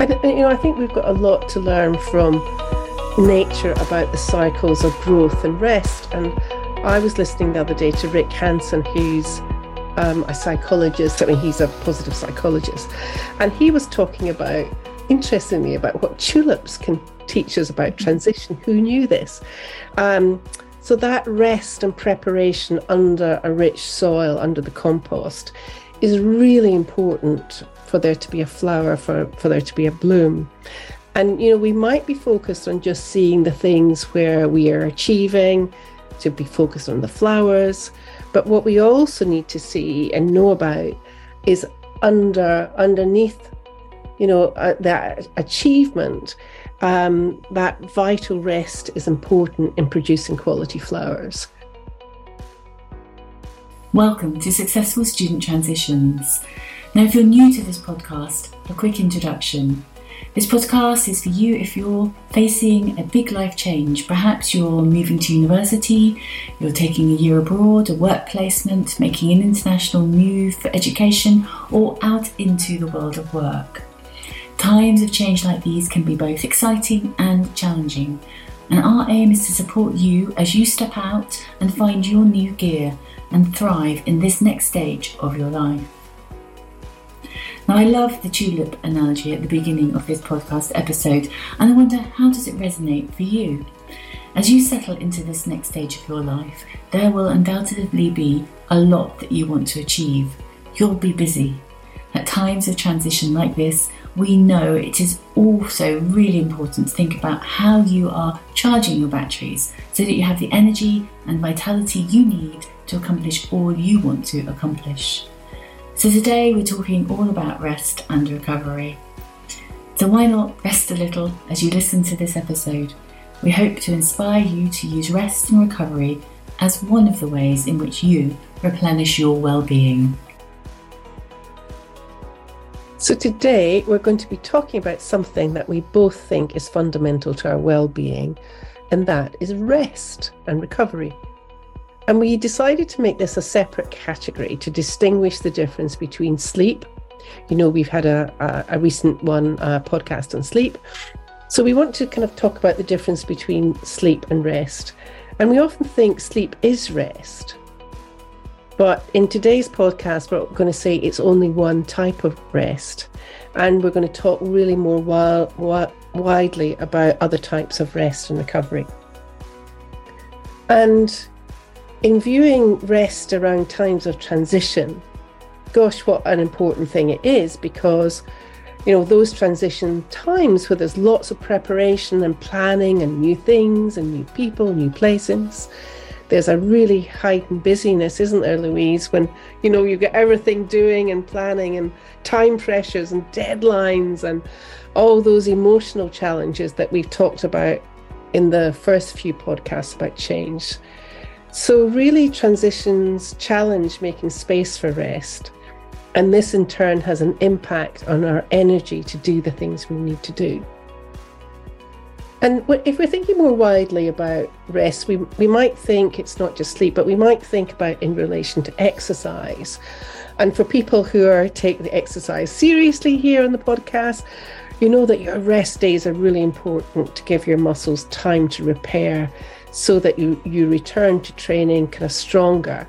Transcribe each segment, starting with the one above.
I, you know, I think we've got a lot to learn from nature about the cycles of growth and rest. And I was listening the other day to Rick Hanson, who's um, a psychologist. I mean, he's a positive psychologist, and he was talking about, interestingly, about what tulips can teach us about transition. Who knew this? Um, so that rest and preparation under a rich soil, under the compost, is really important for there to be a flower, for, for there to be a bloom. And, you know, we might be focused on just seeing the things where we are achieving, to be focused on the flowers. But what we also need to see and know about is under underneath, you know, uh, that achievement, um, that vital rest is important in producing quality flowers. Welcome to Successful Student Transitions. Now, if you're new to this podcast, a quick introduction. This podcast is for you if you're facing a big life change. Perhaps you're moving to university, you're taking a year abroad, a work placement, making an international move for education, or out into the world of work. Times of change like these can be both exciting and challenging, and our aim is to support you as you step out and find your new gear and thrive in this next stage of your life. Now, I love the tulip analogy at the beginning of this podcast episode, and I wonder how does it resonate for you? As you settle into this next stage of your life, there will undoubtedly be a lot that you want to achieve. You'll be busy. At times of transition like this, we know it is also really important to think about how you are charging your batteries so that you have the energy and vitality you need to accomplish all you want to accomplish. So today we're talking all about rest and recovery. So why not rest a little as you listen to this episode? We hope to inspire you to use rest and recovery as one of the ways in which you replenish your well-being. So, today we're going to be talking about something that we both think is fundamental to our well being, and that is rest and recovery. And we decided to make this a separate category to distinguish the difference between sleep. You know, we've had a, a, a recent one podcast on sleep. So we want to kind of talk about the difference between sleep and rest. And we often think sleep is rest. But in today's podcast, we're going to say it's only one type of rest. And we're going to talk really more wild, widely about other types of rest and recovery. And in viewing rest around times of transition, gosh, what an important thing it is because, you know, those transition times where there's lots of preparation and planning and new things and new people, new places. There's a really heightened busyness, isn't there, Louise, when, you know, you get everything doing and planning and time pressures and deadlines and all those emotional challenges that we've talked about in the first few podcasts about change. So, really, transitions challenge making space for rest. And this in turn has an impact on our energy to do the things we need to do. And if we're thinking more widely about rest, we, we might think it's not just sleep, but we might think about in relation to exercise. And for people who are take the exercise seriously here on the podcast, you know that your rest days are really important to give your muscles time to repair so that you, you return to training kind of stronger.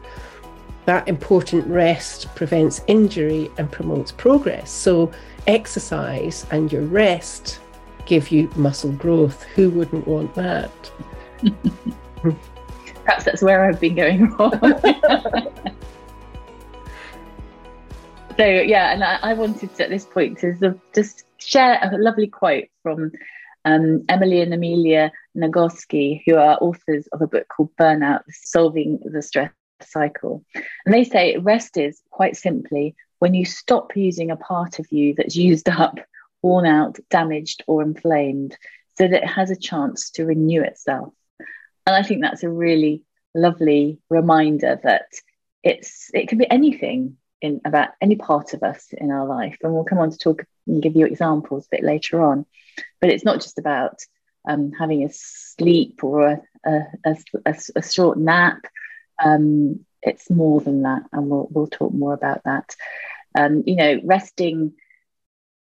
That important rest prevents injury and promotes progress. So, exercise and your rest give you muscle growth. Who wouldn't want that? Perhaps that's where I've been going wrong. so, yeah, and I, I wanted to, at this point to just share a lovely quote from um, Emily and Amelia Nagoski, who are authors of a book called Burnout Solving the Stress Cycle. And they say rest is quite simply when you stop using a part of you that's used up, worn out, damaged, or inflamed, so that it has a chance to renew itself. And I think that's a really lovely reminder that it's it can be anything in about any part of us in our life. And we'll come on to talk and give you examples a bit later on. But it's not just about um, having a sleep or a, a, a, a short nap. Um, it's more than that, and we'll, we'll talk more about that. Um, you know, resting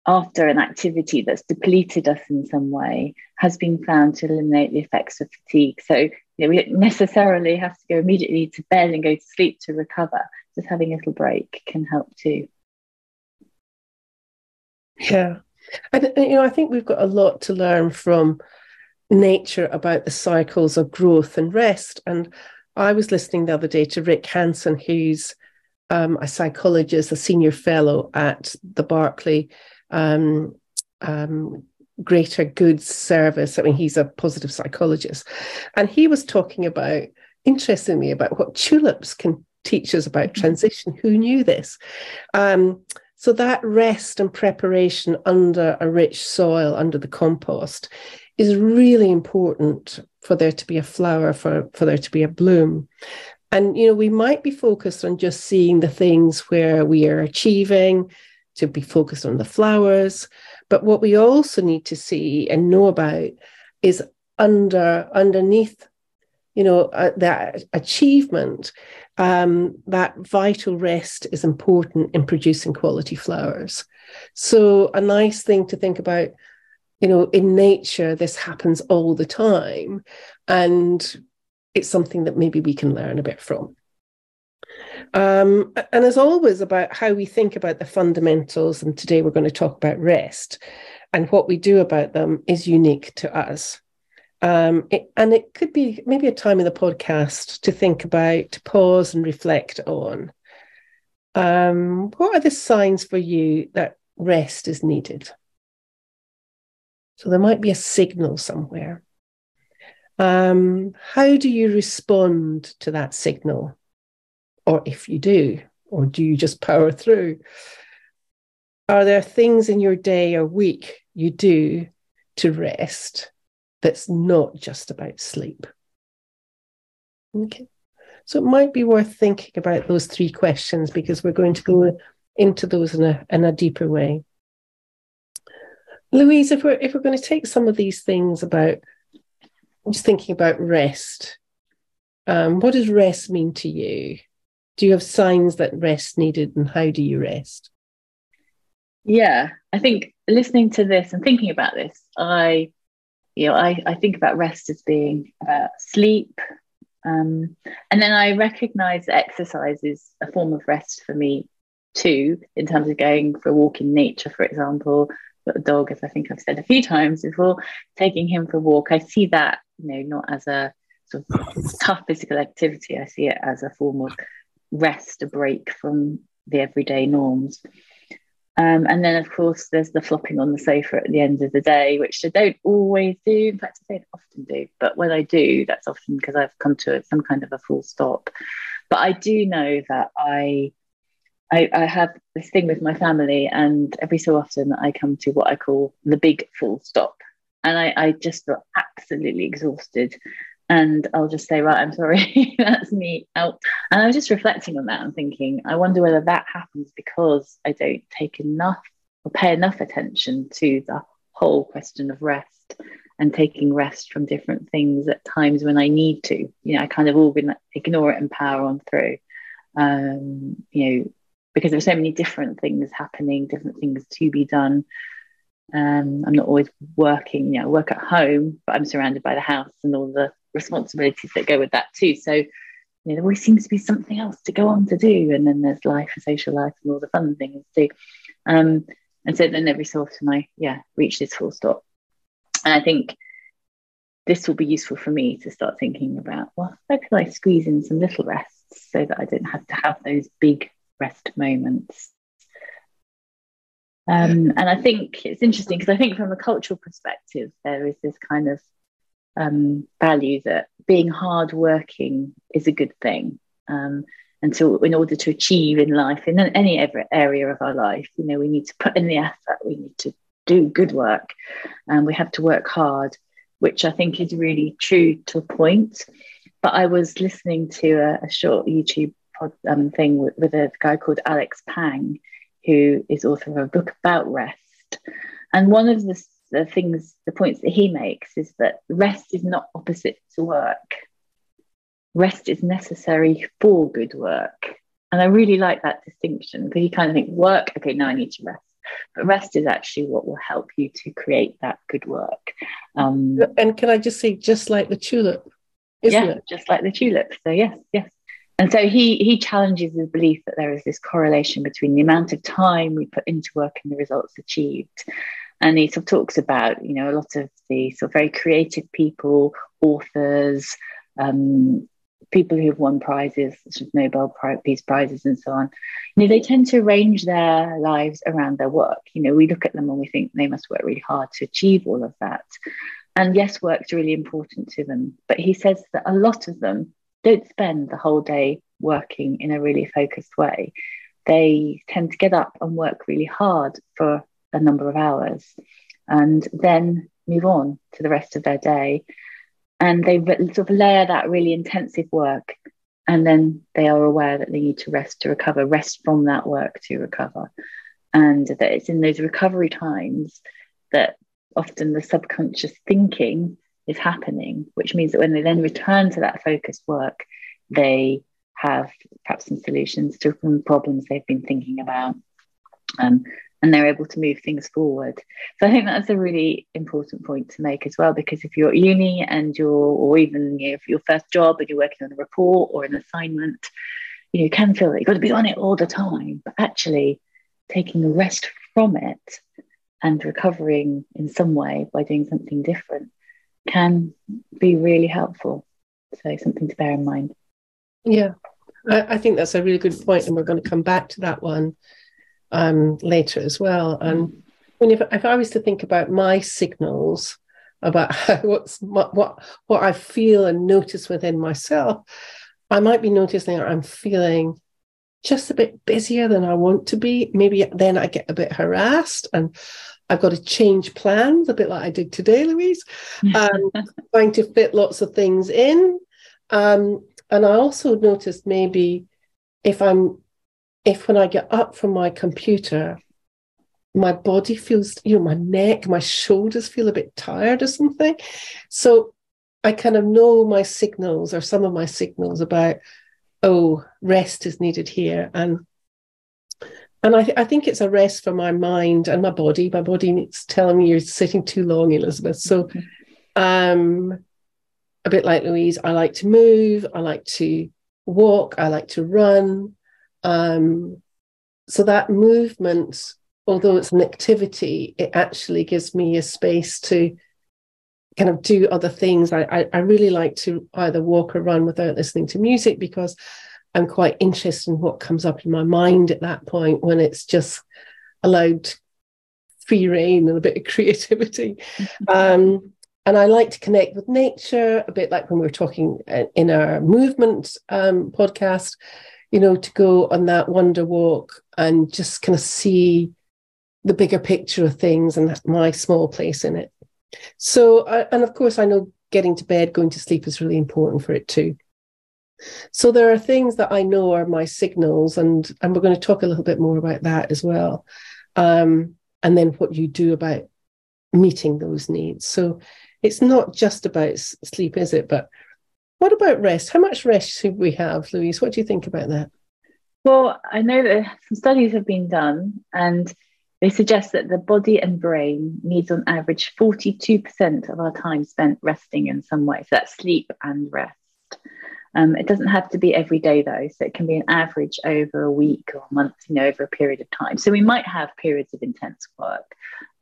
after an activity that's depleted us in some way has been found to eliminate the effects of fatigue. So you know, we don't necessarily have to go immediately to bed and go to sleep to recover. Just having a little break can help too. Yeah. And, you know, I think we've got a lot to learn from nature about the cycles of growth and rest. And I was listening the other day to Rick Hanson, who's um, a psychologist, a senior fellow at the Berkeley um, um, Greater Good Science. I mean, he's a positive psychologist. And he was talking about, interestingly, about what tulips can teach us about mm-hmm. transition. Who knew this? Um, so that rest and preparation under a rich soil, under the compost, is really important for there to be a flower, for, for there to be a bloom. And, you know, we might be focused on just seeing the things where we are achieving, to be focused on the flowers. But what we also need to see and know about is under underneath, you know, uh, that achievement, um, that vital rest is important in producing quality flowers. So a nice thing to think about you know, in nature, this happens all the time. And it's something that maybe we can learn a bit from. Um, and as always, about how we think about the fundamentals, and today we're going to talk about rest, and what we do about them is unique to us. Um, it, and it could be maybe a time in the podcast to think about, to pause and reflect on. Um, what are the signs for you that rest is needed? So there might be a signal somewhere. Um, how do you respond to that signal? Or if you do, or do you just power through? Are there things in your day or week you do to rest that's not just about sleep? Okay. So it might be worth thinking about those three questions because we're going to go into those in a, in a deeper way. Louise, if we're if we're going to take some of these things about, just thinking about rest. Um, what does rest mean to you? Do you have signs that rest needed, and how do you rest? Yeah, I think listening to this and thinking about this, I, you know, I, I think about rest as being about sleep, um, and then I recognize that exercise is a form of rest for me too, in terms of going for a walk in nature, for example, got a dog, as I think I've said a few times before, taking him for a walk, I see that, you know, not as a sort of tough physical activity. I see it as a form of rest, a break from the everyday norms. Um, and then, of course, there's the flopping on the sofa at the end of the day, which I don't always do. In fact, I don't often do. But when I do, that's often because I've come to some kind of a full stop. But I do know that I I, I have this thing with my family, and every so often I come to what I call the big full stop. And I, I just feel absolutely exhausted. And I'll just say, right, I'm sorry, that's me out. And I was just reflecting on that and thinking, I wonder whether that happens because I don't take enough or pay enough attention to the whole question of rest and taking rest from different things at times when I need to. You know, I kind of organ- ignore it and power on through. Um, you know, because there's so many different things happening, different things to be done. Um, I'm not always working, you know, I work at home, but I'm surrounded by the house and all the responsibilities that go with that too. So, you know, there always seems to be something else to go on to do. And then there's life and social life and all the fun things too. Um, and so then every so often I, yeah, reach this full stop. And I think this will be useful for me to start thinking about, well, how can I squeeze in some little rests so that I don't have to have those big rest moments. Um, and I think it's interesting because I think from a cultural perspective, there is this kind of um, value that being hardworking is a good thing. Um, and so, in order to achieve in life, in any area of our life, you know, we need to put in the effort, we need to do good work, and we have to work hard, which I think is really true to a point. But I was listening to a, a short YouTube um, thing with, with, a guy called Alex Pang, who is author of a book about rest. And one of the, the things, the points that he makes is that rest is not opposite to work. Rest is necessary for good work. And I really like that distinction because you kind of think, work, okay, now I need to rest. but rest is actually what will help you to create that good work. Um, and can I just say, just like the tulip, isn't yeah, it? Just like the tulip. So yes, yes. And so he he challenges the belief that there is this correlation between the amount of time we put into work and the results achieved. And he sort of talks about, you know, a lot of the sort of very creative people, authors, um, people who've won prizes, such as Nobel Peace Prizes and so on, you know, they tend to arrange their lives around their work. You know, we look at them and we think they must work really hard to achieve all of that. And yes, work's really important to them. But he says that a lot of them don't spend the whole day working in a really focused way. They tend to get up and work really hard for a number of hours and then move on to the rest of their day. And they sort of layer that really intensive work and then they are aware that they need to rest to recover rest from that work to recover. And that it's in those recovery times that often the subconscious thinking is happening which means that when they then return to that focused work they have perhaps some solutions to some problems they've been thinking about. Um, and they're able to move things forward. So I think that's a really important point to make as well, because if you're at uni and you're, or even you know, if your first job and you're working on a report or an assignment, you, know, you can feel that you've got to be on it all the time, but actually taking a rest from it and recovering in some way by doing something different can be really helpful. So something to bear in mind. Yeah, I, I think that's a really good point, and we're going to come back to that one um, later as well. And when if, if I was to think about my signals about how, what's what, what what I feel and notice within myself, I might be noticing I'm feeling just a bit busier than I want to be. Maybe then I get a bit harassed and I've got to change plans, a bit like I did today, Louise, um, trying to fit lots of things in. Um, and I also noticed maybe if I'm if when I get up from my computer, my body feels, you know, my neck, my shoulders feel a bit tired or something. So I kind of know my signals or some of my signals about, oh, rest is needed here. And and I, th- I think it's a rest for my mind and my body. My body needs telling me you're sitting too long, Elizabeth. So um a bit like Louise, I like to move, I like to walk, I like to run. Um, so that movement, although it's an activity, it actually gives me a space to kind of do other things. I, I, I really like to either walk or run without listening to music because I'm quite interested in what comes up in my mind at that point when it's just allowed free reign and a bit of creativity. Mm-hmm. Um, and I like to connect with nature, a bit like when we were talking uh, in our movement um, podcast you know, to go on that wonder walk and just kind of see the bigger picture of things and my small place in it. So, and of course, I know getting to bed, going to sleep is really important for it too. So there are things that I know are my signals, and and we're going to talk a little bit more about that as well, um, and then what you do about meeting those needs. So it's not just about sleep, is it? But what about rest? How much rest should we have, Louise? What do you think about that? Well, I know that some studies have been done and they suggest that the body and brain needs on average 42% of our time spent resting in some way. So that's sleep and rest. Um, it doesn't have to be every day though, so it can be an average over a week or a month, you know, over a period of time. So we might have periods of intense work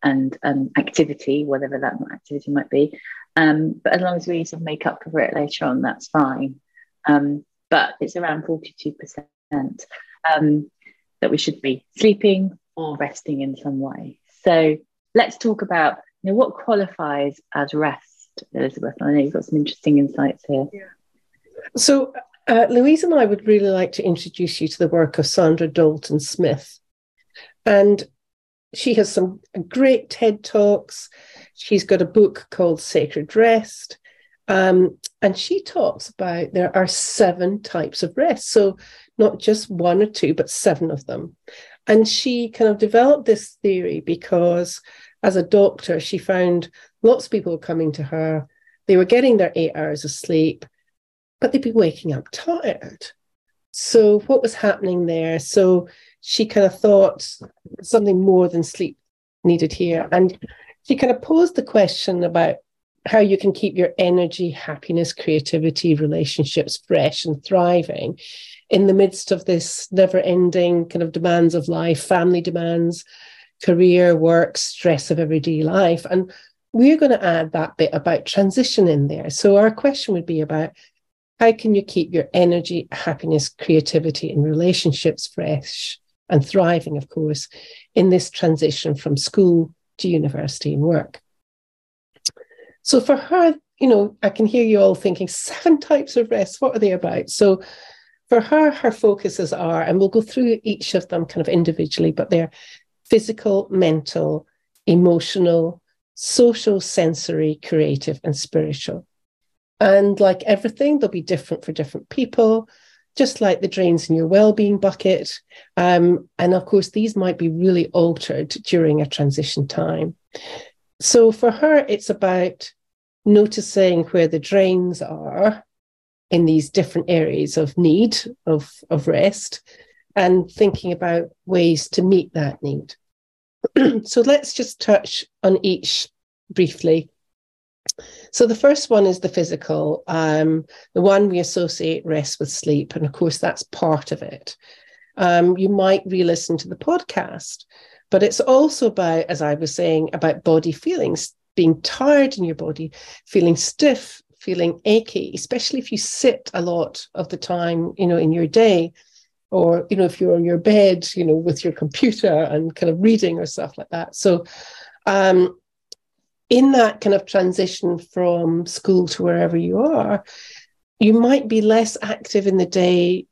and um, activity, whatever that activity might be. Um, but as long as we sort of make up for it later on, that's fine. Um, but it's around 42% um, that we should be sleeping or resting in some way. So let's talk about you know, what qualifies as rest, Elizabeth. I know you've got some interesting insights here. Yeah. So, uh, Louise and I would really like to introduce you to the work of Saundra Dalton Smith. And she has some great TED Talks. She's got a book called Sacred Rest. Um, and she talks about there are seven types of rest. So, not just one or two, but seven of them. And she kind of developed this theory because as a doctor, she found lots of people coming to her. They were getting their eight hours of sleep but they'd be waking up tired. So, what was happening there? So, she kind of thought something more than sleep needed here. And she kind of posed the question about how you can keep your energy, happiness, creativity, relationships fresh and thriving in the midst of this never ending kind of demands of life, family demands, career, work, stress of everyday life. And we're going to add that bit about transition in there. So our question would be about how can you keep your energy, happiness, creativity, and relationships fresh and thriving, of course, in this transition from school to university and work? So for her, you know, I can hear you all thinking seven types of rest. What are they about? So for her, her focuses are, and we'll go through each of them kind of individually, but they're physical, mental, emotional, social, sensory, creative, and spiritual. And like everything, they'll be different for different people, just like the drains in your well-being bucket. Um, and of course, these might be really altered during a transition time. So for her, it's about noticing where the drains are in these different areas of need of, of rest and thinking about ways to meet that need. so let's just touch on each briefly. So the first one is the physical, um, the one we associate rest with sleep, and of course that's part of it. Um, you might re-listen to the podcast, but it's also about, as I was saying, about body feelings, being tired in your body, feeling stiff, feeling achy, especially if you sit a lot of the time, you know, in your day or you know if you're on your bed you know with your computer and kind of reading or stuff like that so um in that kind of transition from school to wherever you are you might be less active in the day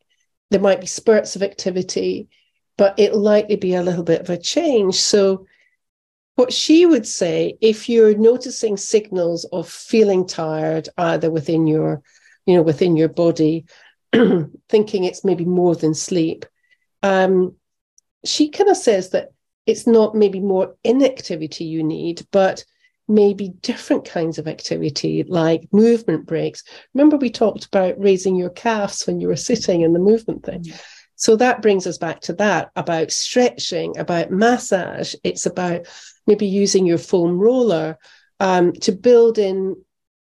there might be spurts of activity but it'll likely be a little bit of a change so what she would say if you're noticing signals of feeling tired either within your you know within your body thinking it's maybe more than sleep. Um, she kind of says that it's not maybe more inactivity you need, but maybe different kinds of activity like movement breaks. Remember, we talked about raising your calves when you were sitting in the movement thing. Mm-hmm. So that brings us back to that about stretching, about massage. It's about maybe using your foam roller um, to build in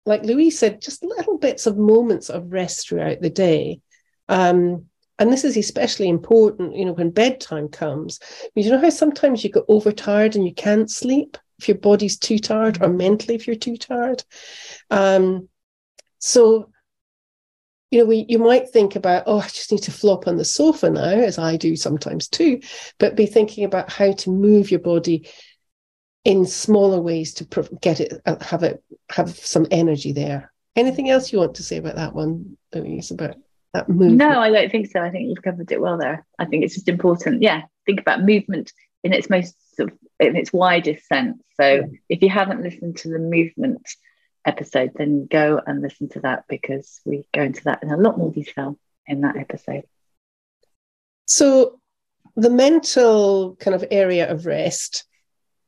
like Louise said, just little bits of moments of rest throughout the day. Um, and this is especially important, you know, when bedtime comes. You know how sometimes you get overtired and you can't sleep if your body's too tired, or mentally if you're too tired. Um, so, you know, we you might think about, oh, I just need to flop on the sofa now, as I do sometimes too, but be thinking about how to move your body in smaller ways to get it uh, have it have some energy there. Anything else you want to say about that one louise about that movement? No i don't think so. I think you've covered it well there. I think it's just important. Yeah think about movement in its most sort of, in its widest sense. So yeah. if you haven't listened to the movement episode then go and listen to that because we go into that in a lot more detail in that episode. So the mental kind of area of rest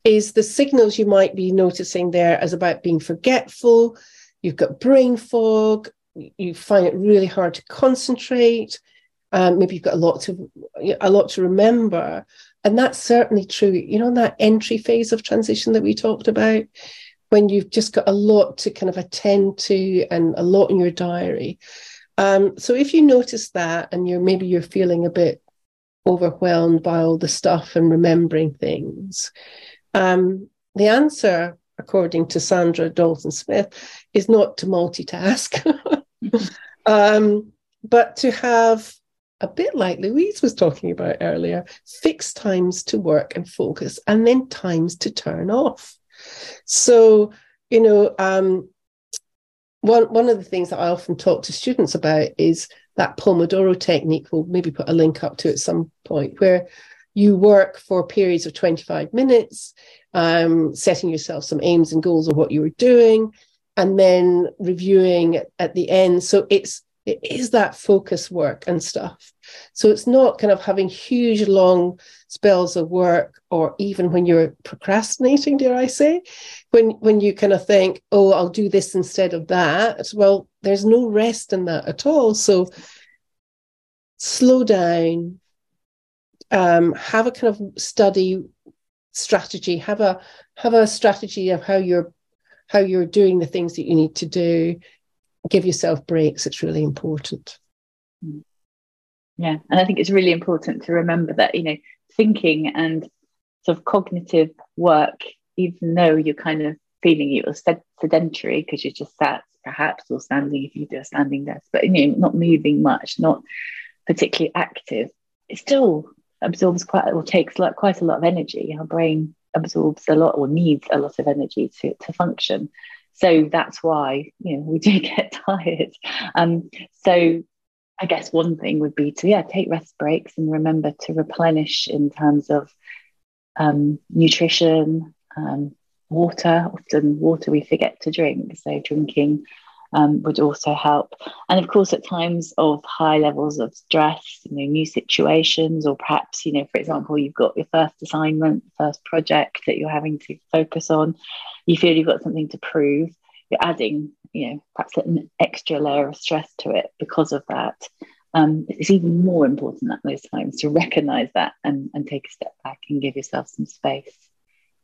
is the signals you might be noticing there as about being forgetful, you've got brain fog, you find it really hard to concentrate. Um, maybe you've got a lot to a lot to remember, and that's certainly true. You know, in that entry phase of transition that we talked about, when you've just got a lot to kind of attend to and a lot in your diary. Um, so if you notice that, and you're maybe you're feeling a bit overwhelmed by all the stuff and remembering things, um, the answer, according to Saundra Dalton Smith, is not to multitask, um, but to have a bit like Louise was talking about earlier fixed times to work and focus, and then times to turn off. So, you know, um, one, one of the things that I often talk to students about is that Pomodoro technique. We'll maybe put a link up to at some point where you work for periods of 25 minutes, um, setting yourself some aims and goals of what you were doing, and then reviewing at the end. So it's it is that focus work and stuff. So it's not kind of having huge long spells of work, or even when you're procrastinating, dare I say, when when you kind of think, oh, I'll do this instead of that. Well, there's no rest in that at all. So slow down, um, have a kind of study strategy, have a have a strategy of how you're how you're doing the things that you need to do. Give yourself breaks. It's really important. Mm. Yeah, and I think it's really important to remember that you know thinking and sort of cognitive work, even though you're kind of feeling you're sedentary because you're just sat perhaps or standing if you do a standing desk, but you know not moving much, not particularly active, it still absorbs quite or takes like quite a lot of energy. Our brain absorbs a lot or needs a lot of energy to, to function. So that's why you know we do get tired. Um, so I guess one thing would be to yeah take rest breaks and remember to replenish in terms of um, nutrition, um, water. Often water we forget to drink, so drinking um, would also help. And of course, at times of high levels of stress, you know, new situations, or perhaps, you know, for example, you've got your first assignment, first project that you're having to focus on, you feel you've got something to prove, you're adding, you know, perhaps an extra layer of stress to it because of that. Um, it's even more important at those times to recognize that and, and take a step back and give yourself some space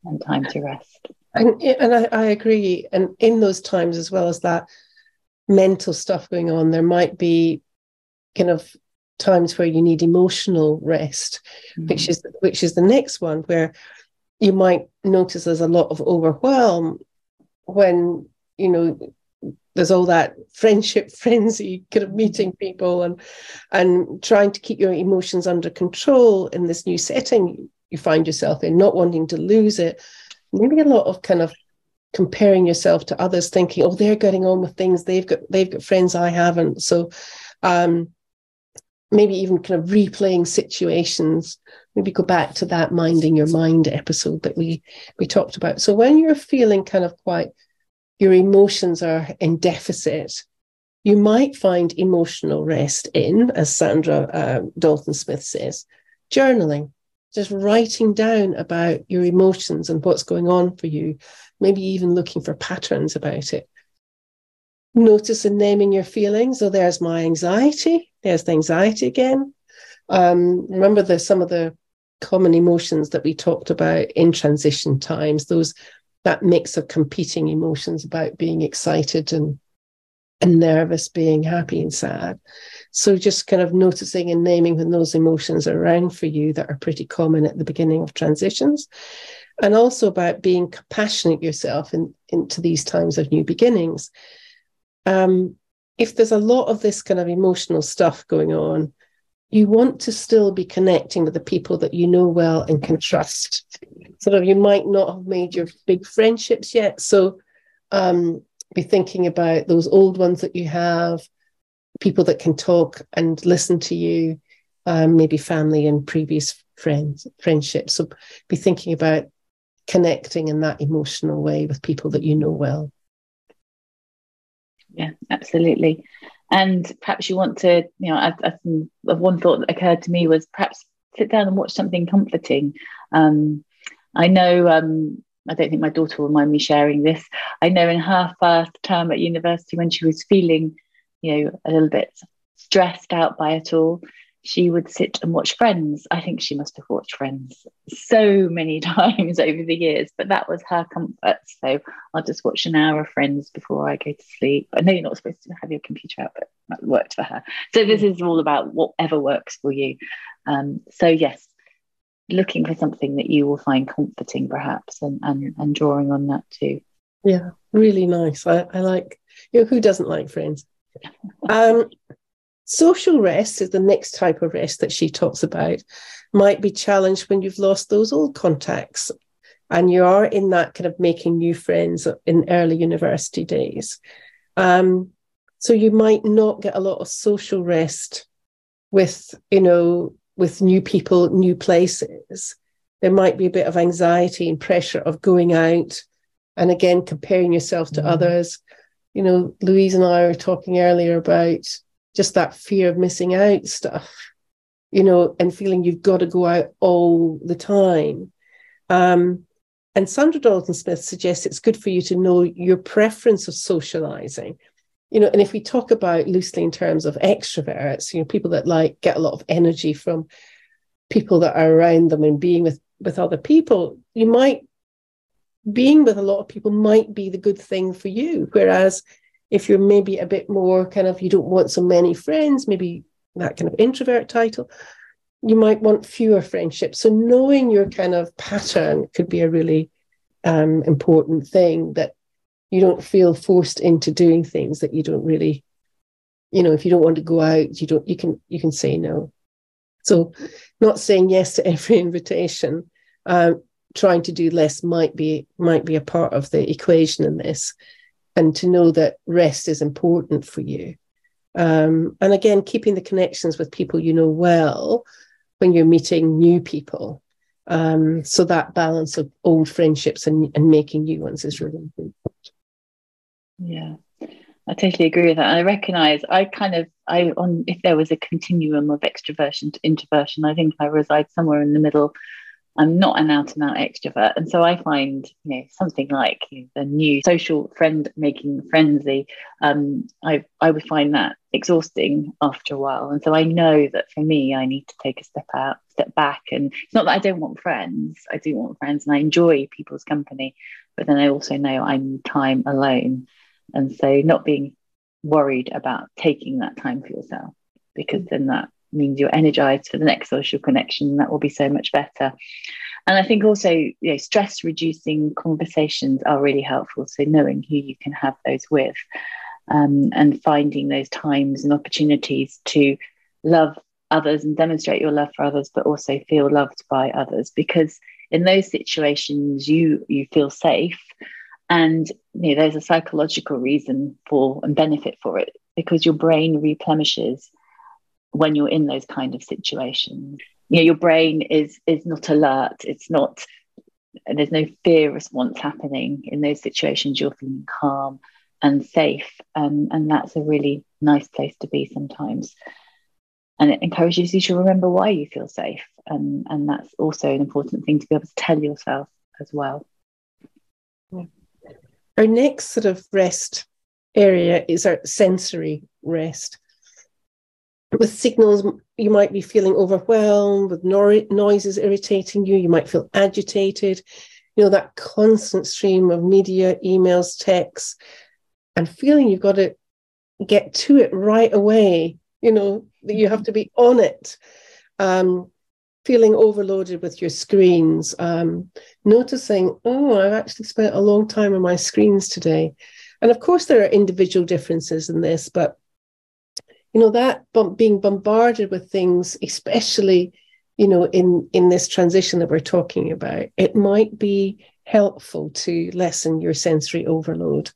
and time to rest. And, and I, I agree. And in those times, as well as that, mental stuff going on. There might be kind of times where you need emotional rest, mm-hmm. which is which is the next one where you might notice there's a lot of overwhelm when you know there's all that friendship frenzy kind of meeting people and and trying to keep your emotions under control in this new setting you find yourself in not wanting to lose it maybe a lot of kind of comparing yourself to others thinking oh they're getting on with things. They've got they've got friends i haven't. So um maybe even kind of replaying situations. Maybe go back to that minding your mind episode that we we talked about. So when you're feeling kind of quite your emotions are in deficit you might find emotional rest in as sandra uh, dalton smith says journaling just writing down about your emotions and what's going on for you maybe even looking for patterns about it. Notice and naming your feelings. Oh, there's my anxiety. There's the anxiety again. Um, remember the some of the common emotions that we talked about in transition times. Those that mix of competing emotions about being excited and and nervous, being happy and sad. So just kind of noticing and naming when those emotions are around for you that are pretty common at the beginning of transitions and also about being compassionate yourself in, into these times of new beginnings. Um, if there's a lot of this kind of emotional stuff going on, you want to still be connecting with the people that you know well and can trust. Sort of, you might not have made your big friendships yet, so um, be thinking about those old ones that you have, people that can talk and listen to you, um, maybe family and previous friends, friendships. So be thinking about connecting in that emotional way with people that you know well. Yeah, absolutely. And perhaps you want to, you know, I, I, one thought that occurred to me was perhaps sit down and watch something comforting. Um, I know, um, I don't think my daughter will mind me sharing this. I know in her first term at university, when she was feeling, you know, a little bit stressed out by it all, she would sit and watch Friends. I think she must have watched Friends so many times over the years, but that was her comfort. So I'll just watch an hour of Friends before I go to sleep. I know you're not supposed to have your computer out, but that worked for her. So this is all about whatever works for you. Um, so yes, looking for something that you will find comforting, perhaps, and and, and drawing on that too. Yeah, really nice. I, I like. You know, who doesn't like Friends? Um, Social rest is the next type of rest that she talks about, might be challenged when you've lost those old contacts and you are in that kind of making new friends in early university days. Um, so you might not get a lot of social rest with, you know, with new people, new places. There might be a bit of anxiety and pressure of going out and again comparing yourself to mm-hmm. others. You know, Louise and I were talking earlier about just that fear of missing out stuff, you know, and feeling you've got to go out all the time. Um, and Saundra Dalton Smith suggests it's good for you to know your preference of socializing. you know, and if we talk about loosely in terms of extroverts, you know, people that like get a lot of energy from people that are around them and being with with other people, you might being with a lot of people might be the good thing for you. Whereas if you're maybe a bit more kind of you don't want so many friends, maybe that kind of introvert title, you might want fewer friendships. So knowing your kind of pattern could be a really um, important thing that you don't feel forced into doing things that you don't really, you know, if you don't want to go out, you don't, you can, you can say no. So not saying yes to every invitation, um, trying to do less might be, might be a part of the equation in this. And to know that rest is important for you. Um, and again, keeping the connections with people you know well when you're meeting new people. Um, so that balance of old friendships and, and making new ones is really important. Yeah, I totally agree with that. I recognize I kind of I on if there was a continuum of extroversion to introversion, I think I reside somewhere in the middle. I'm not an out and out extrovert, and so I find you know something like you know, the new social friend making frenzy. Um, I I would find that exhausting after a while, and so I know that for me, I need to take a step out, step back, and it's not that I don't want friends. I do want friends, and I enjoy people's company, but then I also know I need time alone. And so not being worried about taking that time for yourself, because then that means you're energized for the next social connection. That will be so much better. And I think also, you know, stress reducing conversations are really helpful. So knowing who you can have those with um, and finding those times and opportunities to love others and demonstrate your love for others, but also feel loved by others. Because in those situations, you you feel safe and you know, there's a psychological reason for and benefit for it because your brain replenishes when you're in those kind of situations. You know, your brain is is not alert. It's not. There's no fear response happening in those situations. You're feeling calm and safe, and and that's a really nice place to be sometimes. And it encourages you to remember why you feel safe, and and that's also an important thing to be able to tell yourself as well. Our next sort of rest area is our sensory rest. With signals, you might be feeling overwhelmed, with no- noises irritating you, you might feel agitated. You know, that constant stream of media, emails, texts, and feeling you've got to get to it right away, you know, that you have to be on it. Um, feeling overloaded with your screens, um, noticing, oh, I've actually spent a long time on my screens today. And of course, there are individual differences in this, but you know that being bombarded with things, especially you know in in this transition that we're talking about, it might be helpful to lessen your sensory overload.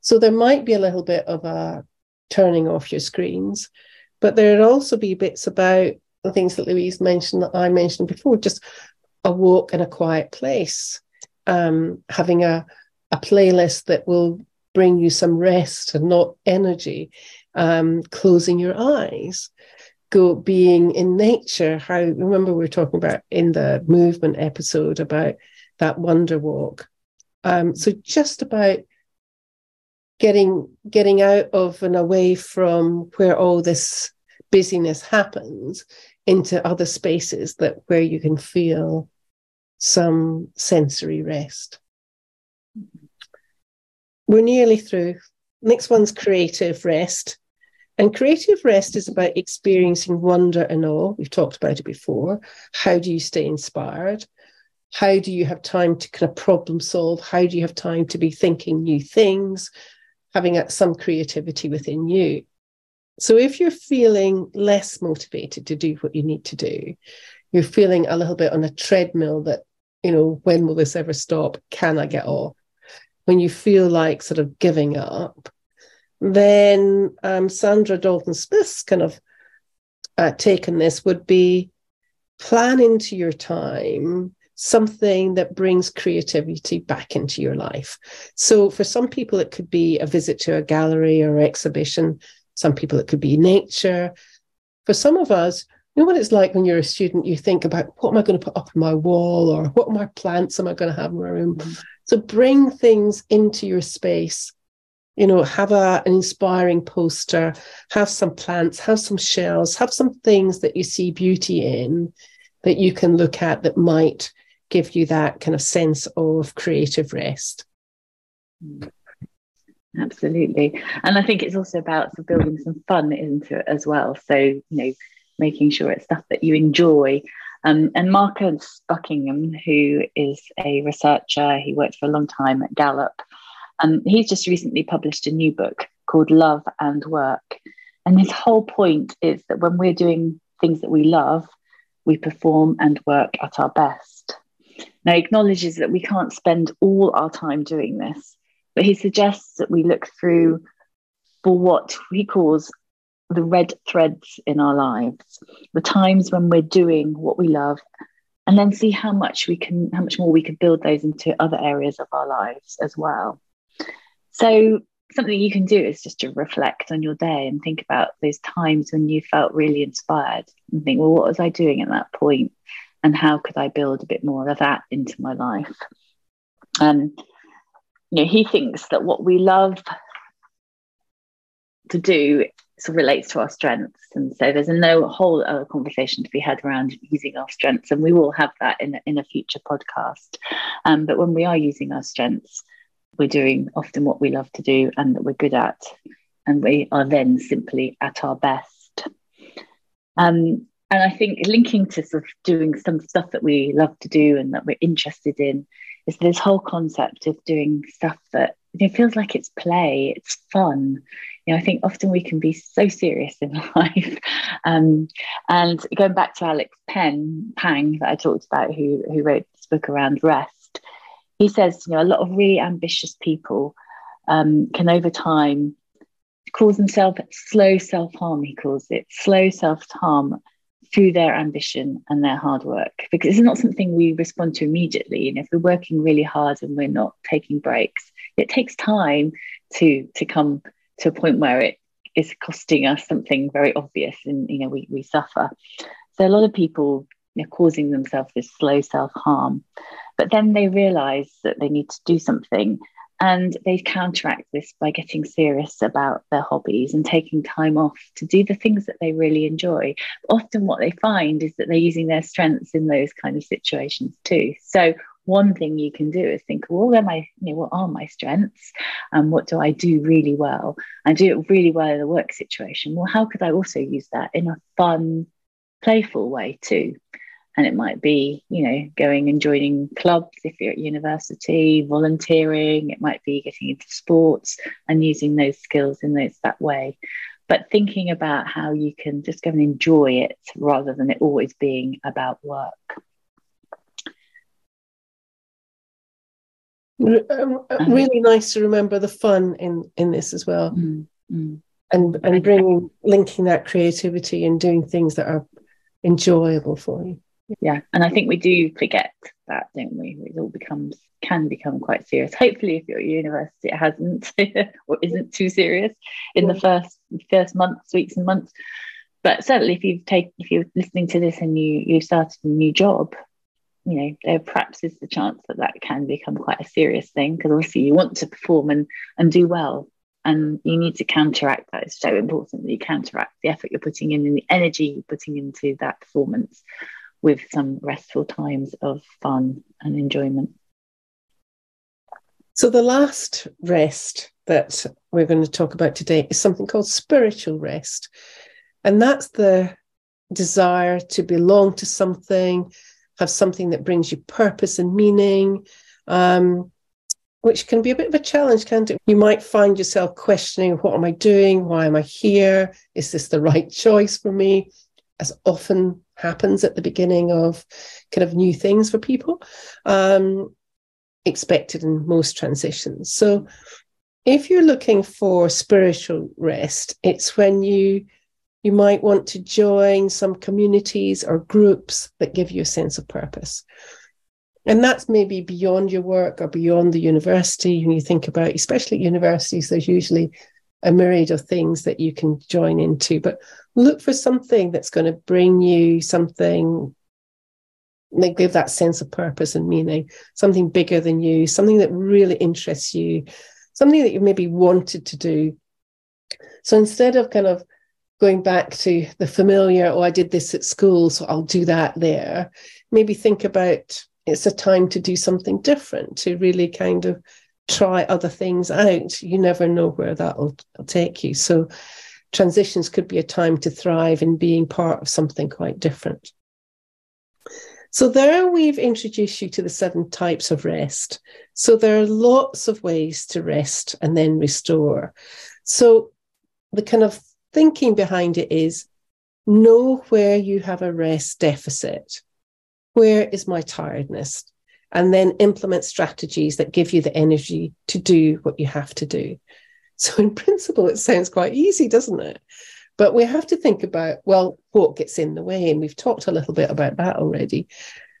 So there might be a little bit of a turning off your screens, but there'd also be bits about the things that Louise mentioned that I mentioned before, just a walk in a quiet place, um, having a, a playlist that will bring you some rest and not energy, um, closing your eyes, go being in nature. How remember we were talking about in the movement episode about that wonder walk. Um, so just about getting getting out of and away from where all this busyness happens into other spaces that where you can feel some sensory rest. We're nearly through. Next one's creative rest. And creative rest is about experiencing wonder and awe. We've talked about it before. How do you stay inspired? How do you have time to kind of problem solve? How do you have time to be thinking new things, having some creativity within you? So if you're feeling less motivated to do what you need to do, you're feeling a little bit on a treadmill that, you know, when will this ever stop? Can I get off? When you feel like sort of giving up, then um, Saundra Dalton Smith's kind of uh, taken this would be plan into your time something that brings creativity back into your life. So for some people, it could be a visit to a gallery or exhibition some people, it could be nature. For some of us, you know what it's like when you're a student, you think about what am I going to put up on my wall or what my plants am I going to have in my room? Mm-hmm. So bring things into your space you know, have a, an inspiring poster, have some plants, have some shells, have some things that you see beauty in that you can look at that might give you that kind of sense of creative rest. Absolutely. And I think it's also about building some fun into it as well. So, you know, making sure it's stuff that you enjoy. Um, and Marcus Buckingham, who is a researcher, he worked for a long time at Gallup, um, he's just recently published a new book called Love and Work. And his whole point is that when we're doing things that we love, we perform and work at our best. Now, he acknowledges that we can't spend all our time doing this, but he suggests that we look through for what he calls the red threads in our lives, the times when we're doing what we love, and then see how much we can, how much more we could build those into other areas of our lives as well. So something you can do is just to reflect on your day and think about those times when you felt really inspired and think, well, what was I doing at that point? And how could I build a bit more of that into my life? Um, you know, he thinks that what we love to do sort of relates to our strengths. And so there's a no whole other conversation to be had around using our strengths. And we will have that in, in a future podcast. Um, but when we are using our strengths, we're doing often what we love to do and that we're good at. And we are then simply at our best. Um, and I think linking to sort of doing some stuff that we love to do and that we're interested in is this whole concept of doing stuff that it feels like it's play, it's fun. You know, I think often we can be so serious in life. Um, and going back to Alex Penn Pang that I talked about, who who wrote this book around rest, he says, you know, a lot of really ambitious people um, can over time cause themselves slow self harm, he calls it slow self harm through their ambition and their hard work. Because it's not something we respond to immediately. And if we're working really hard and we're not taking breaks it takes time to to come to a point where it is costing us something very obvious and you know we, we suffer. So a lot of people know, causing themselves this slow self harm but then they realize that they need to do something and they counteract this by getting serious about their hobbies and taking time off to do the things that they really enjoy. Often, what they find is that they're using their strengths in those kind of situations too. So, one thing you can do is think, well, what are my, you know, what are my strengths, and what do I do really well? I do it really well in a work situation. Well, how could I also use that in a fun, playful way too? And it might be you know going and joining clubs if you're at university volunteering it might be getting into sports and using those skills in those that way. But thinking about how you can just go and enjoy it rather than it always being about work. Um, uh, really nice to remember the fun in in this as well. Mm, mm. and and bringing linking that creativity and doing things that are enjoyable for you yeah and i think we do forget that don't we? It all becomes can become quite serious. Hopefully if you're at university it hasn't or isn't too serious in the first first months weeks and months. But certainly if you've taken if you're listening to this and you you started a new job you know there perhaps is the chance that that can become quite a serious thing because obviously you want to perform and and do well. And you need to counteract that. It's so important that you counteract the effort you're putting in and the energy you're putting into that performance with some restful times of fun and enjoyment. So, the last rest that we're going to talk about today is something called spiritual rest. And that's the desire to belong to something, have something that brings you purpose and meaning, um, which can be a bit of a challenge, can't it? You might find yourself questioning what am I doing? Why am I here? Is this the right choice for me? As often happens at the beginning of kind of new things for people, um, expected in most transitions. So, if you're looking for spiritual rest, it's when you you might want to join some communities or groups that give you a sense of purpose. And that's maybe beyond your work or beyond the university. When you think about, especially at universities, there's usually a myriad of things that you can join into. But look for something that's going to bring you something like give that sense of purpose and meaning something bigger than you something that really interests you something that you maybe wanted to do. So instead of kind of going back to the familiar, oh, I did this at school, so I'll do that there, maybe think about it's a time to do something different, to really kind of try other things out. You never know where that will take you. So transitions could be a time to thrive in being part of something quite different. So, there we've introduced you to the seven types of rest. So, there are lots of ways to rest and then restore. So, the kind of thinking behind it is know where you have a rest deficit. Where is my tiredness? And then implement strategies that give you the energy to do what you have to do. So, in principle, it sounds quite easy, doesn't it? But we have to think about, well, what gets in the way? And we've talked a little bit about that already.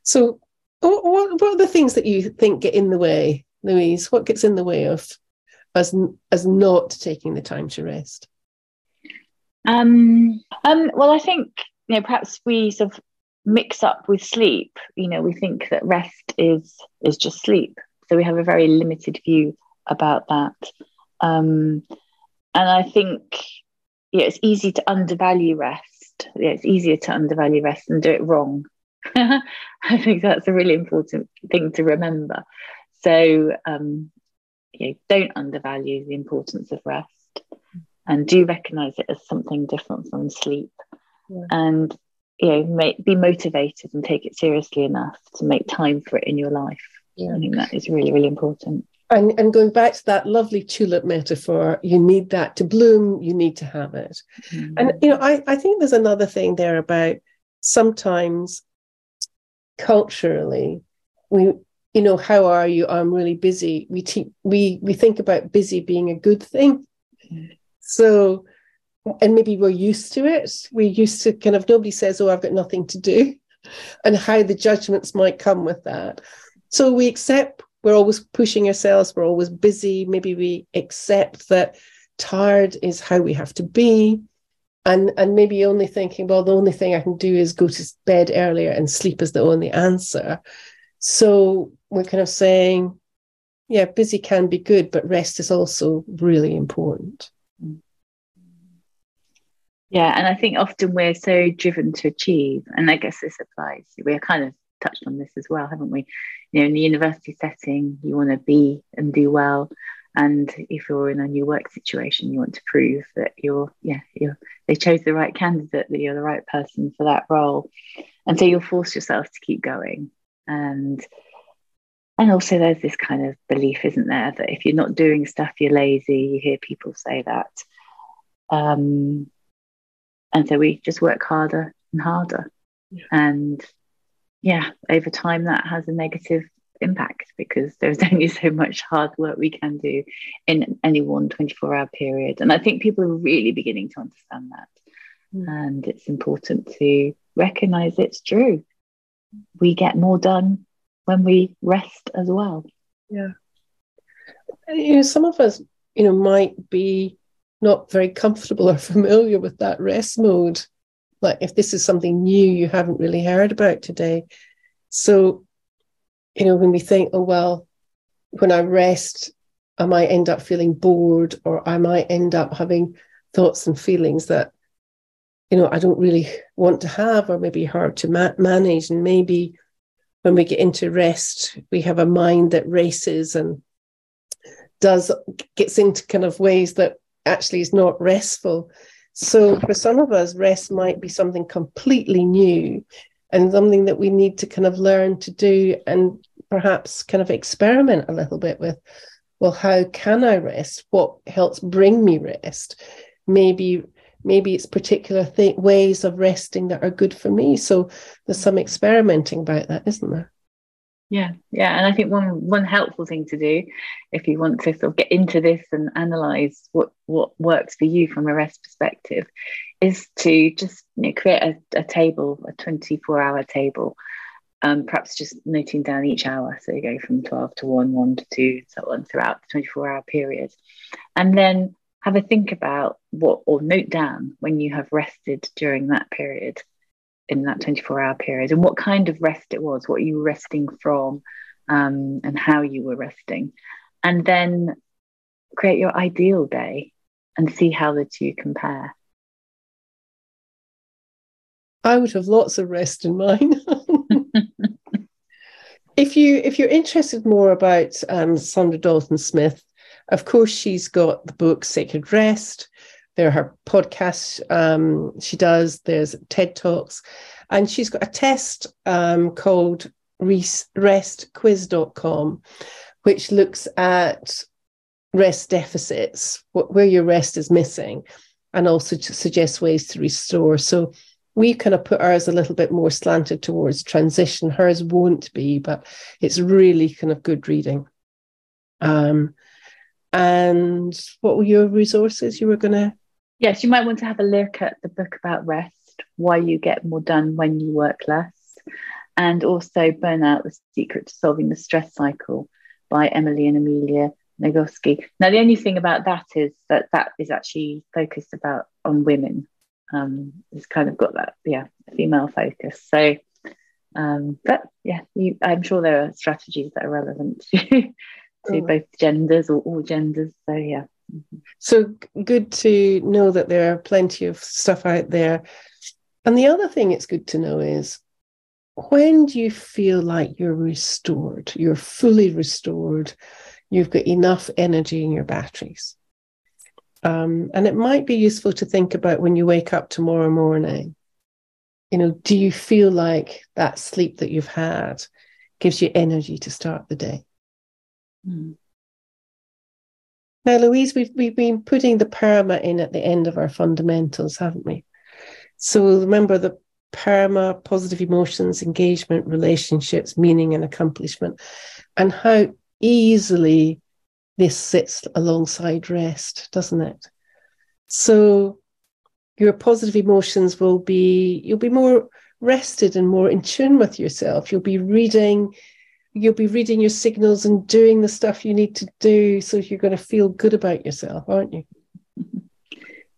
So, what, what are the things that you think get in the way, Louise? What gets in the way of us, as not taking the time to rest? Um, um, well, I think, you know, perhaps we sort of mix up with sleep. You know, we think that rest is is just sleep. So we have a very limited view about that. Um, and I think yeah, it's easy to undervalue rest. Yeah, it's easier to undervalue rest and do it wrong. I think that's a really important thing to remember. So, um, you know, don't undervalue the importance of rest and do recognize it as something different from sleep. Yeah. And you know, make, be motivated and take it seriously enough to make time for it in your life. Yeah. I think that is really, really important. And, and going back to that lovely tulip metaphor, you need that to bloom, you need to have it. Mm-hmm. And, you know, I, I think there's another thing there about sometimes culturally, we, you know, how are you? I'm really busy. We, te- we, we think about busy being a good thing. Mm-hmm. So, and maybe we're used to it. We're used to kind of nobody says, Oh, I've got nothing to do, and how the judgments might come with that. So we accept we're always pushing ourselves, we're always busy. Maybe we accept that tired is how we have to be. And, and maybe only thinking, well, the only thing I can do is go to bed earlier and sleep is the only answer. So we're kind of saying, yeah, busy can be good, but rest is also really important. Yeah, and I think often we're so driven to achieve, and I guess this applies. We're kind of touched on this as well, haven't we? You know, in the university setting, you want to be and do well. And if you're in a new work situation, you want to prove that you're, yeah, you're, they chose the right candidate, that you're the right person for that role. And so you'll force yourself to keep going. And and also there's this kind of belief, isn't there, that if you're not doing stuff, you're lazy. You hear people say that. Um, and so we just work harder and harder. Yeah. And yeah, over time that has a negative impact because there's only so much hard work we can do in any one 24 hour period. And I think people are really beginning to understand that. Mm. And it's important to recognize it's true. We get more done when we rest as well. Yeah. You know, some of us, you know, might be not very comfortable or familiar with that rest mode like if this is something new you haven't really heard about today. So, you know, when we think, oh, well, when I rest, I might end up feeling bored or I might end up having thoughts and feelings that, you know, I don't really want to have or maybe hard to ma- manage. And maybe when we get into rest, we have a mind that races and does gets into kind of ways that actually is not restful. So for some of us, rest might be something completely new and something that we need to kind of learn to do and perhaps kind of experiment a little bit with. Well, how can I rest? What helps bring me rest? Maybe maybe it's particular th- ways of resting that are good for me. So there's some experimenting about that, isn't there? Yeah, yeah, and I think one one helpful thing to do if you want to sort of get into this and analyze what what works for you from a rest perspective is to just you know, create a, a table, a 24 hour table. Um, perhaps just noting down each hour. So you go from 12 to 1, 1 to 2, so on throughout the 24 hour period. And then have a think about what, or note down when you have rested during that period in that 24 hour period and what kind of rest it was, what you were resting from, um, and how you were resting. And then create your ideal day and see how the two compare. I would have lots of rest in mine. if you if you're interested more about um, Saundra Dalton Smith, of course she's got the book Sacred Rest. There are her podcasts um, she does. There's TED talks, and she's got a test um, called restquiz.com, which looks at rest deficits, where your rest is missing, and also to suggest ways to restore. So we kind of put ours a little bit more slanted towards transition. Hers won't be, but it's really kind of good reading. Um, and what were your resources you were going to? Yes, you might want to have a look at the book about rest, why you get more done when you work less, and also Burnout The Secret to Solving the Stress Cycle by Emily and Amelia Nagoski. Now, the only thing about that is that that is actually focused about on women um, it's kind of got that yeah female focus. So, um, but yeah, you, I'm sure there are strategies that are relevant to, to oh. both genders or all genders. So yeah. So good to know that there are plenty of stuff out there. And the other thing it's good to know is when do you feel like you're restored, you're fully restored, you've got enough energy in your batteries. Um, and it might be useful to think about when you wake up tomorrow morning. You know, do you feel like that sleep that you've had gives you energy to start the day? Mm. Now, Louise, we've we've been putting the PERMA in at the end of our fundamentals, haven't we? So remember the PERMA, positive emotions, engagement, relationships, meaning and accomplishment, and how easily this sits alongside rest, doesn't it? So your positive emotions will be, you'll be more rested and more in tune with yourself. You'll be reading, you'll be reading your signals and doing the stuff you need to do. So you're going to feel good about yourself, aren't you?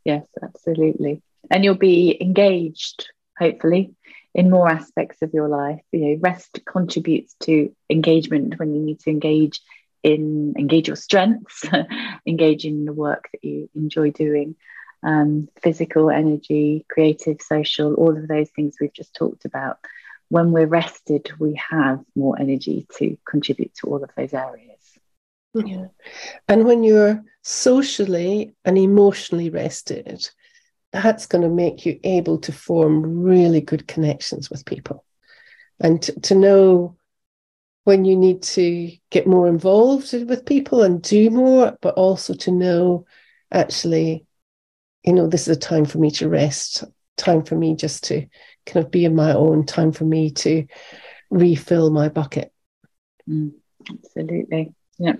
Yes, absolutely. And you'll be engaged, hopefully, in more aspects of your life. You know, rest contributes to engagement when you need to engage in engage your strengths, engage in the work that you enjoy doing, um, physical energy, creative, social, all of those things we've just talked about. When we're rested, we have more energy to contribute to all of those areas. Yeah. And when you're socially and emotionally rested, that's going to make you able to form really good connections with people and to, to know when you need to get more involved with people and do more, but also to know actually, you know, this is a time for me to rest, time for me just to kind of be in my own, time for me to refill my bucket. Mm, absolutely. Yeah.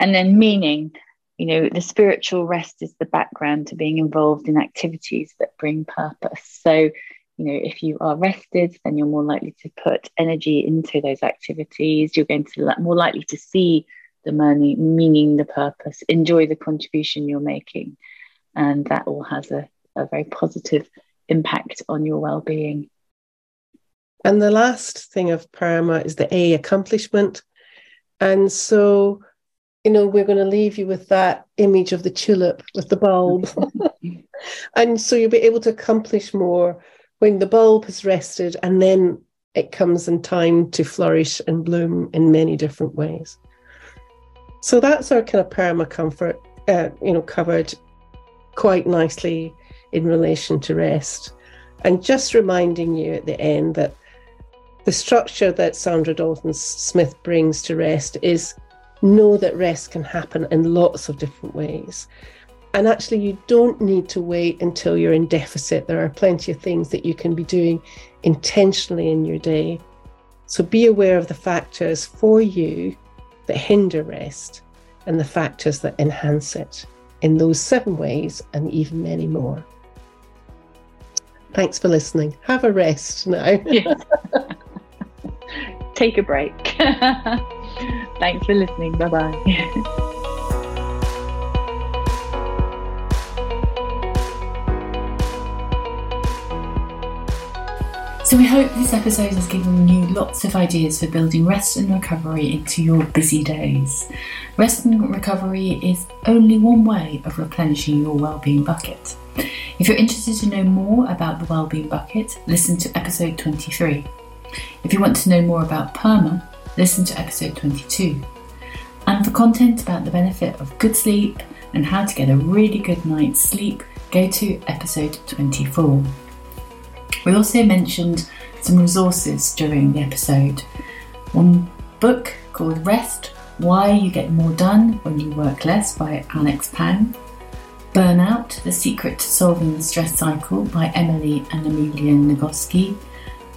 And then meaning, you know, the spiritual rest is the background to being involved in activities that bring purpose. So, you know if you are rested then you're more likely to put energy into those activities you're going to more likely to see the money meaning the purpose enjoy the contribution you're making and that all has a, a very positive impact on your well-being? And the last thing of PERMA is the a accomplishment. And so you know we're going to leave you with that image of the tulip with the bulb. And so you'll be able to accomplish more when the bulb has rested and then it comes in time to flourish and bloom in many different ways. So that's our kind of PERMA comfort, uh, you know, covered quite nicely in relation to rest. And just reminding you at the end that the structure that Saundra Dalton Smith brings to rest is know that rest can happen in lots of different ways. And actually, you don't need to wait until you're in deficit. There are plenty of things that you can be doing intentionally in your day. So be aware of the factors for you that hinder rest and the factors that enhance it in those seven ways and even many more. Thanks for listening. Have a rest now. yes. Take a break. Thanks for listening. Bye bye. So, we hope this episode has given you lots of ideas for building rest and recovery into your busy days. Rest and recovery is only one way of replenishing your well-being bucket. If you're interested to know more about the well-being bucket, listen to episode 23. If you want to know more about PERMA, listen to episode 22. And for content about the benefit of good sleep and how to get a really good night's sleep, go to episode 24. We also mentioned some resources during the episode. One book called Rest Why You Get More Done When You Work Less by Alex Pang. Burnout The Secret to Solving the Stress Cycle by Emily and Amelia Nagoski.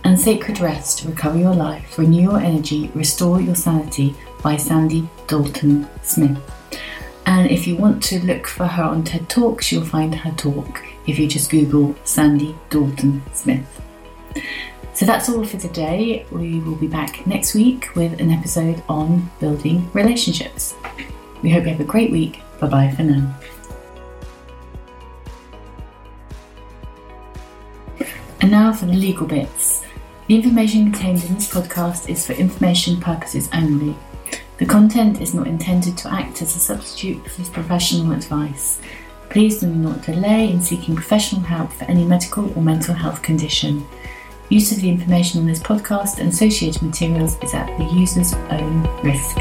And Sacred Rest Recover Your Life, Renew Your Energy, Restore Your Sanity by Sandy Dalton Smith. And if you want to look for her on TED Talks, you'll find her talk if you just Google Sandy Dalton Smith. So that's all for today. We will be back next week with an episode on building relationships. We hope you have a great week. Bye bye for now. And now for the legal bits. The information contained in this podcast is for information purposes only. The content is not intended to act as a substitute for professional advice. Please do not delay in seeking professional help for any medical or mental health condition. Use of the information on this podcast and associated materials is at the user's own risk.